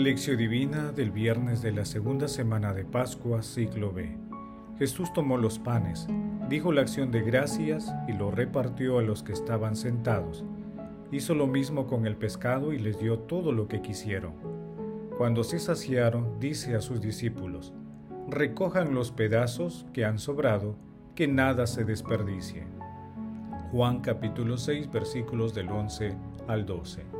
Lección Divina del viernes de la segunda semana de Pascua, ciclo B. Jesús tomó los panes, dijo la acción de gracias y lo repartió a los que estaban sentados. Hizo lo mismo con el pescado y les dio todo lo que quisieron. Cuando se saciaron, dice a sus discípulos, recojan los pedazos que han sobrado, que nada se desperdicie. Juan capítulo 6 versículos del 11 al 12.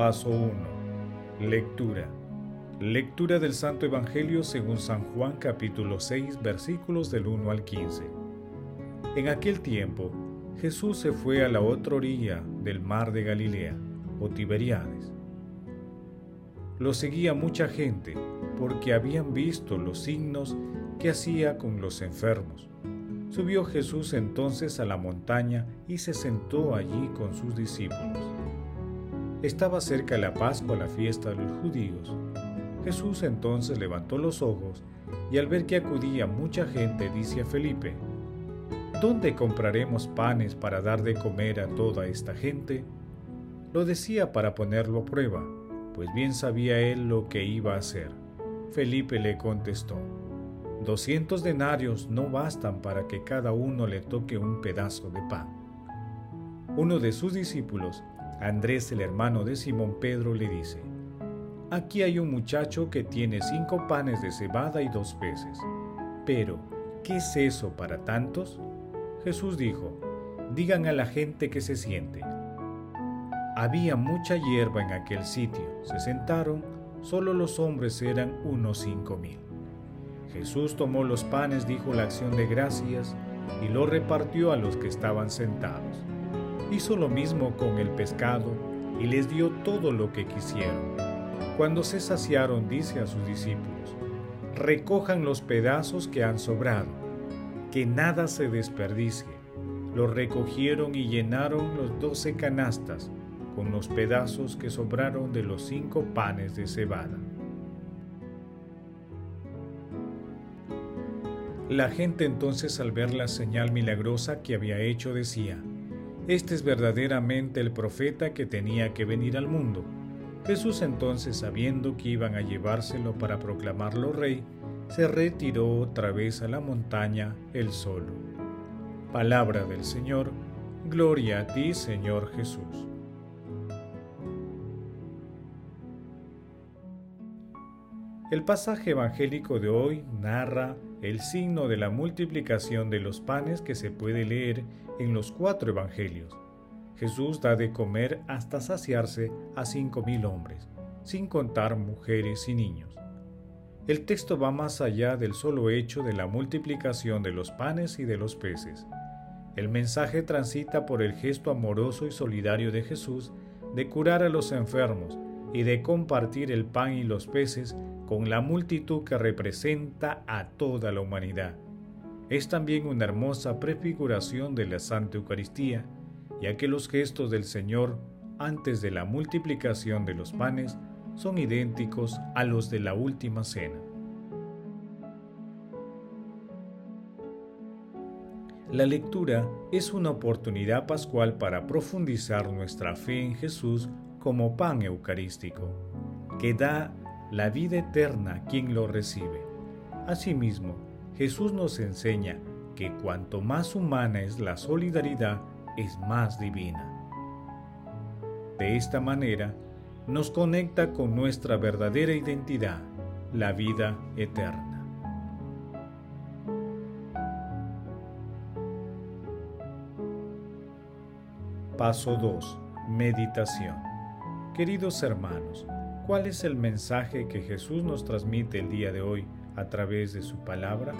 Paso 1. Lectura. Lectura del Santo Evangelio según San Juan capítulo 6 versículos del 1 al 15. En aquel tiempo, Jesús se fue a la otra orilla del mar de Galilea, o Tiberiades. Lo seguía mucha gente porque habían visto los signos que hacía con los enfermos. Subió Jesús entonces a la montaña y se sentó allí con sus discípulos. Estaba cerca la Pascua, la fiesta de los judíos. Jesús entonces levantó los ojos y al ver que acudía mucha gente dice a Felipe, ¿Dónde compraremos panes para dar de comer a toda esta gente? Lo decía para ponerlo a prueba, pues bien sabía él lo que iba a hacer. Felipe le contestó, Doscientos denarios no bastan para que cada uno le toque un pedazo de pan. Uno de sus discípulos, Andrés, el hermano de Simón Pedro, le dice, Aquí hay un muchacho que tiene cinco panes de cebada y dos peces. Pero, ¿qué es eso para tantos? Jesús dijo, Digan a la gente que se siente. Había mucha hierba en aquel sitio. Se sentaron, solo los hombres eran unos cinco mil. Jesús tomó los panes, dijo la acción de gracias, y lo repartió a los que estaban sentados hizo lo mismo con el pescado y les dio todo lo que quisieron. Cuando se saciaron, dice a sus discípulos, recojan los pedazos que han sobrado, que nada se desperdicie. Los recogieron y llenaron los doce canastas con los pedazos que sobraron de los cinco panes de cebada. La gente entonces al ver la señal milagrosa que había hecho decía, este es verdaderamente el profeta que tenía que venir al mundo. Jesús entonces, sabiendo que iban a llevárselo para proclamarlo rey, se retiró otra vez a la montaña él solo. Palabra del Señor, gloria a ti Señor Jesús. El pasaje evangélico de hoy narra el signo de la multiplicación de los panes que se puede leer en los cuatro evangelios. Jesús da de comer hasta saciarse a cinco mil hombres, sin contar mujeres y niños. El texto va más allá del solo hecho de la multiplicación de los panes y de los peces. El mensaje transita por el gesto amoroso y solidario de Jesús de curar a los enfermos y de compartir el pan y los peces con la multitud que representa a toda la humanidad. Es también una hermosa prefiguración de la Santa Eucaristía, ya que los gestos del Señor antes de la multiplicación de los panes son idénticos a los de la última cena. La lectura es una oportunidad pascual para profundizar nuestra fe en Jesús como pan eucarístico, que da la vida eterna quien lo recibe. Asimismo, Jesús nos enseña que cuanto más humana es la solidaridad, es más divina. De esta manera, nos conecta con nuestra verdadera identidad, la vida eterna. Paso 2. Meditación. Queridos hermanos, ¿Cuál es el mensaje que Jesús nos transmite el día de hoy a través de su palabra?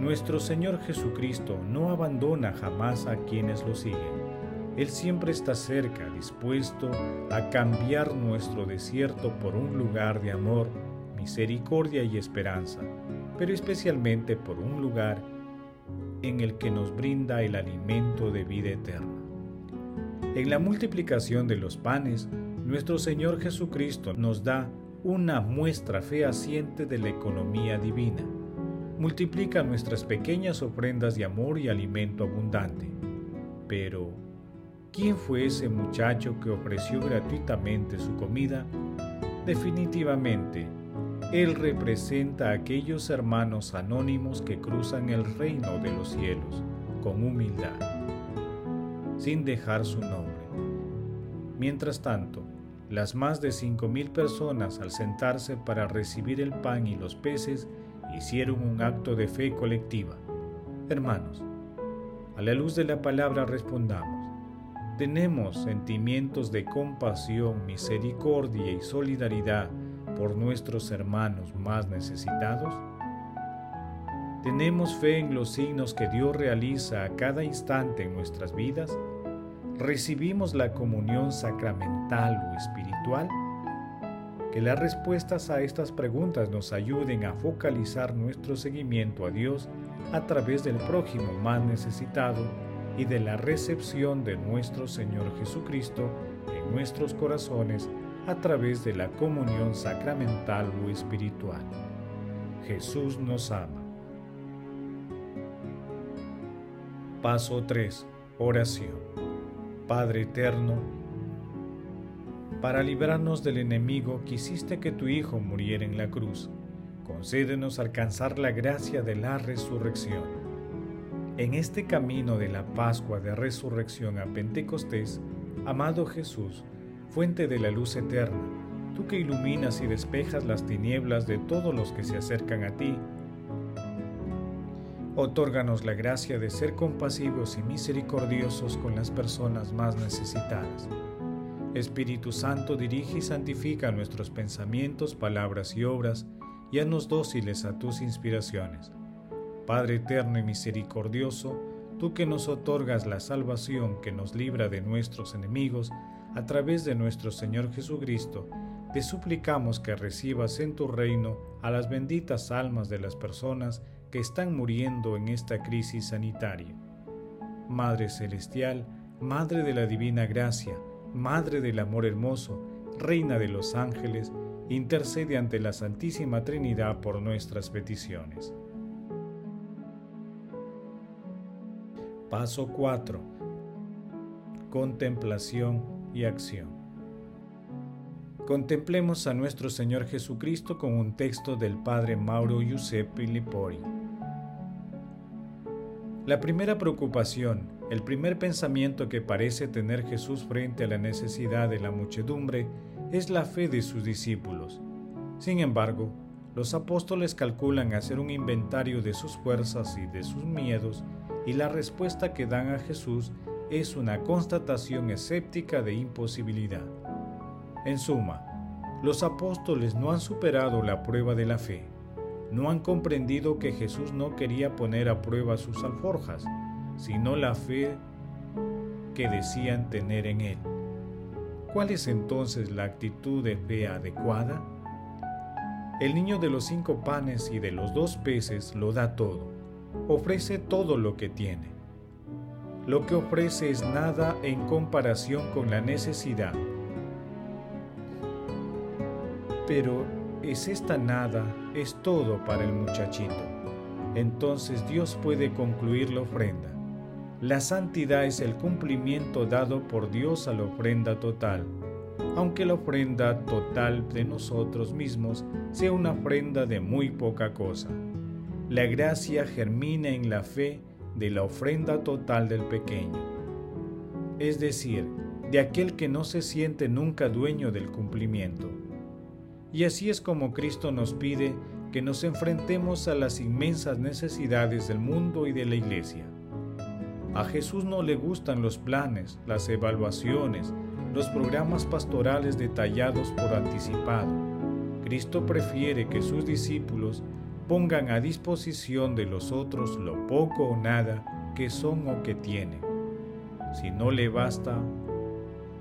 Nuestro Señor Jesucristo no abandona jamás a quienes lo siguen. Él siempre está cerca, dispuesto a cambiar nuestro desierto por un lugar de amor, misericordia y esperanza, pero especialmente por un lugar en el que nos brinda el alimento de vida eterna. En la multiplicación de los panes, nuestro Señor Jesucristo nos da una muestra fehaciente de la economía divina. Multiplica nuestras pequeñas ofrendas de amor y alimento abundante. Pero, ¿quién fue ese muchacho que ofreció gratuitamente su comida? Definitivamente, él representa a aquellos hermanos anónimos que cruzan el reino de los cielos con humildad, sin dejar su nombre. Mientras tanto, las más de cinco mil personas al sentarse para recibir el pan y los peces hicieron un acto de fe colectiva. Hermanos, a la luz de la palabra respondamos, ¿tenemos sentimientos de compasión, misericordia y solidaridad por nuestros hermanos más necesitados? ¿Tenemos fe en los signos que Dios realiza a cada instante en nuestras vidas? ¿Recibimos la comunión sacramental o espiritual? Que las respuestas a estas preguntas nos ayuden a focalizar nuestro seguimiento a Dios a través del prójimo más necesitado y de la recepción de nuestro Señor Jesucristo en nuestros corazones a través de la comunión sacramental o espiritual. Jesús nos ama. Paso 3. Oración. Padre eterno, para librarnos del enemigo quisiste que tu Hijo muriera en la cruz. Concédenos alcanzar la gracia de la resurrección. En este camino de la Pascua de Resurrección a Pentecostés, amado Jesús, fuente de la luz eterna, tú que iluminas y despejas las tinieblas de todos los que se acercan a ti, Otórganos la gracia de ser compasivos y misericordiosos con las personas más necesitadas. Espíritu Santo, dirige y santifica nuestros pensamientos, palabras y obras, y haznos dóciles a tus inspiraciones. Padre eterno y misericordioso, tú que nos otorgas la salvación que nos libra de nuestros enemigos, a través de nuestro Señor Jesucristo, te suplicamos que recibas en tu reino a las benditas almas de las personas que están muriendo en esta crisis sanitaria. Madre Celestial, Madre de la Divina Gracia, Madre del Amor Hermoso, Reina de los Ángeles, intercede ante la Santísima Trinidad por nuestras peticiones. Paso 4. Contemplación y acción. Contemplemos a nuestro Señor Jesucristo con un texto del Padre Mauro Giuseppe Lipori. La primera preocupación, el primer pensamiento que parece tener Jesús frente a la necesidad de la muchedumbre es la fe de sus discípulos. Sin embargo, los apóstoles calculan hacer un inventario de sus fuerzas y de sus miedos y la respuesta que dan a Jesús es una constatación escéptica de imposibilidad. En suma, los apóstoles no han superado la prueba de la fe no han comprendido que Jesús no quería poner a prueba sus alforjas, sino la fe que decían tener en Él. ¿Cuál es entonces la actitud de fe adecuada? El niño de los cinco panes y de los dos peces lo da todo, ofrece todo lo que tiene. Lo que ofrece es nada en comparación con la necesidad. Pero es esta nada, es todo para el muchachito. Entonces Dios puede concluir la ofrenda. La santidad es el cumplimiento dado por Dios a la ofrenda total, aunque la ofrenda total de nosotros mismos sea una ofrenda de muy poca cosa. La gracia germina en la fe de la ofrenda total del pequeño, es decir, de aquel que no se siente nunca dueño del cumplimiento. Y así es como Cristo nos pide que nos enfrentemos a las inmensas necesidades del mundo y de la iglesia. A Jesús no le gustan los planes, las evaluaciones, los programas pastorales detallados por anticipado. Cristo prefiere que sus discípulos pongan a disposición de los otros lo poco o nada que son o que tienen. Si no le basta,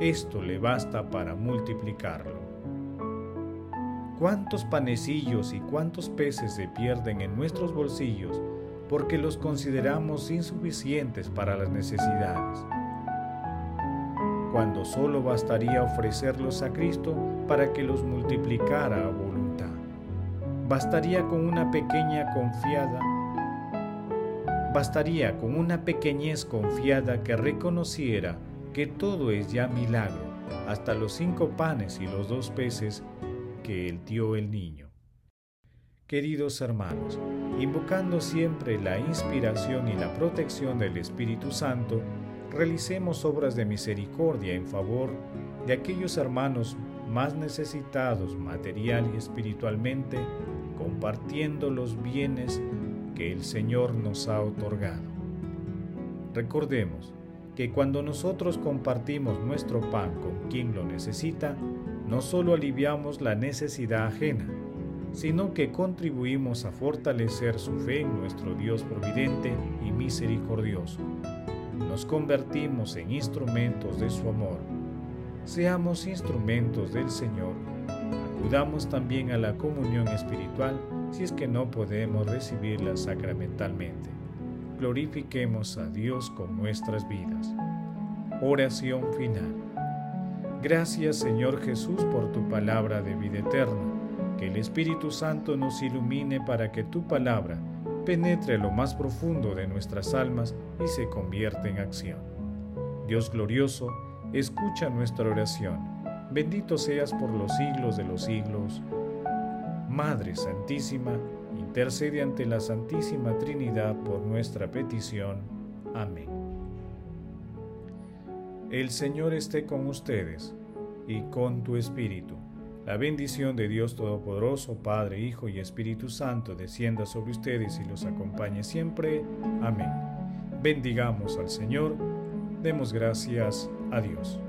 esto le basta para multiplicarlo. ¿Cuántos panecillos y cuántos peces se pierden en nuestros bolsillos porque los consideramos insuficientes para las necesidades? Cuando solo bastaría ofrecerlos a Cristo para que los multiplicara a voluntad. Bastaría con una pequeña confiada bastaría con una pequeñez confiada que reconociera que todo es ya milagro, hasta los cinco panes y los dos peces que él dio el niño. Queridos hermanos, invocando siempre la inspiración y la protección del Espíritu Santo, realicemos obras de misericordia en favor de aquellos hermanos más necesitados material y espiritualmente, compartiendo los bienes que el Señor nos ha otorgado. Recordemos que cuando nosotros compartimos nuestro pan con quien lo necesita, no solo aliviamos la necesidad ajena, sino que contribuimos a fortalecer su fe en nuestro Dios providente y misericordioso. Nos convertimos en instrumentos de su amor. Seamos instrumentos del Señor. Acudamos también a la comunión espiritual si es que no podemos recibirla sacramentalmente. Glorifiquemos a Dios con nuestras vidas. Oración final. Gracias Señor Jesús por tu palabra de vida eterna. Que el Espíritu Santo nos ilumine para que tu palabra penetre lo más profundo de nuestras almas y se convierta en acción. Dios glorioso, escucha nuestra oración. Bendito seas por los siglos de los siglos. Madre Santísima, intercede ante la Santísima Trinidad por nuestra petición. Amén. El Señor esté con ustedes y con tu espíritu. La bendición de Dios Todopoderoso, Padre, Hijo y Espíritu Santo, descienda sobre ustedes y los acompañe siempre. Amén. Bendigamos al Señor. Demos gracias a Dios.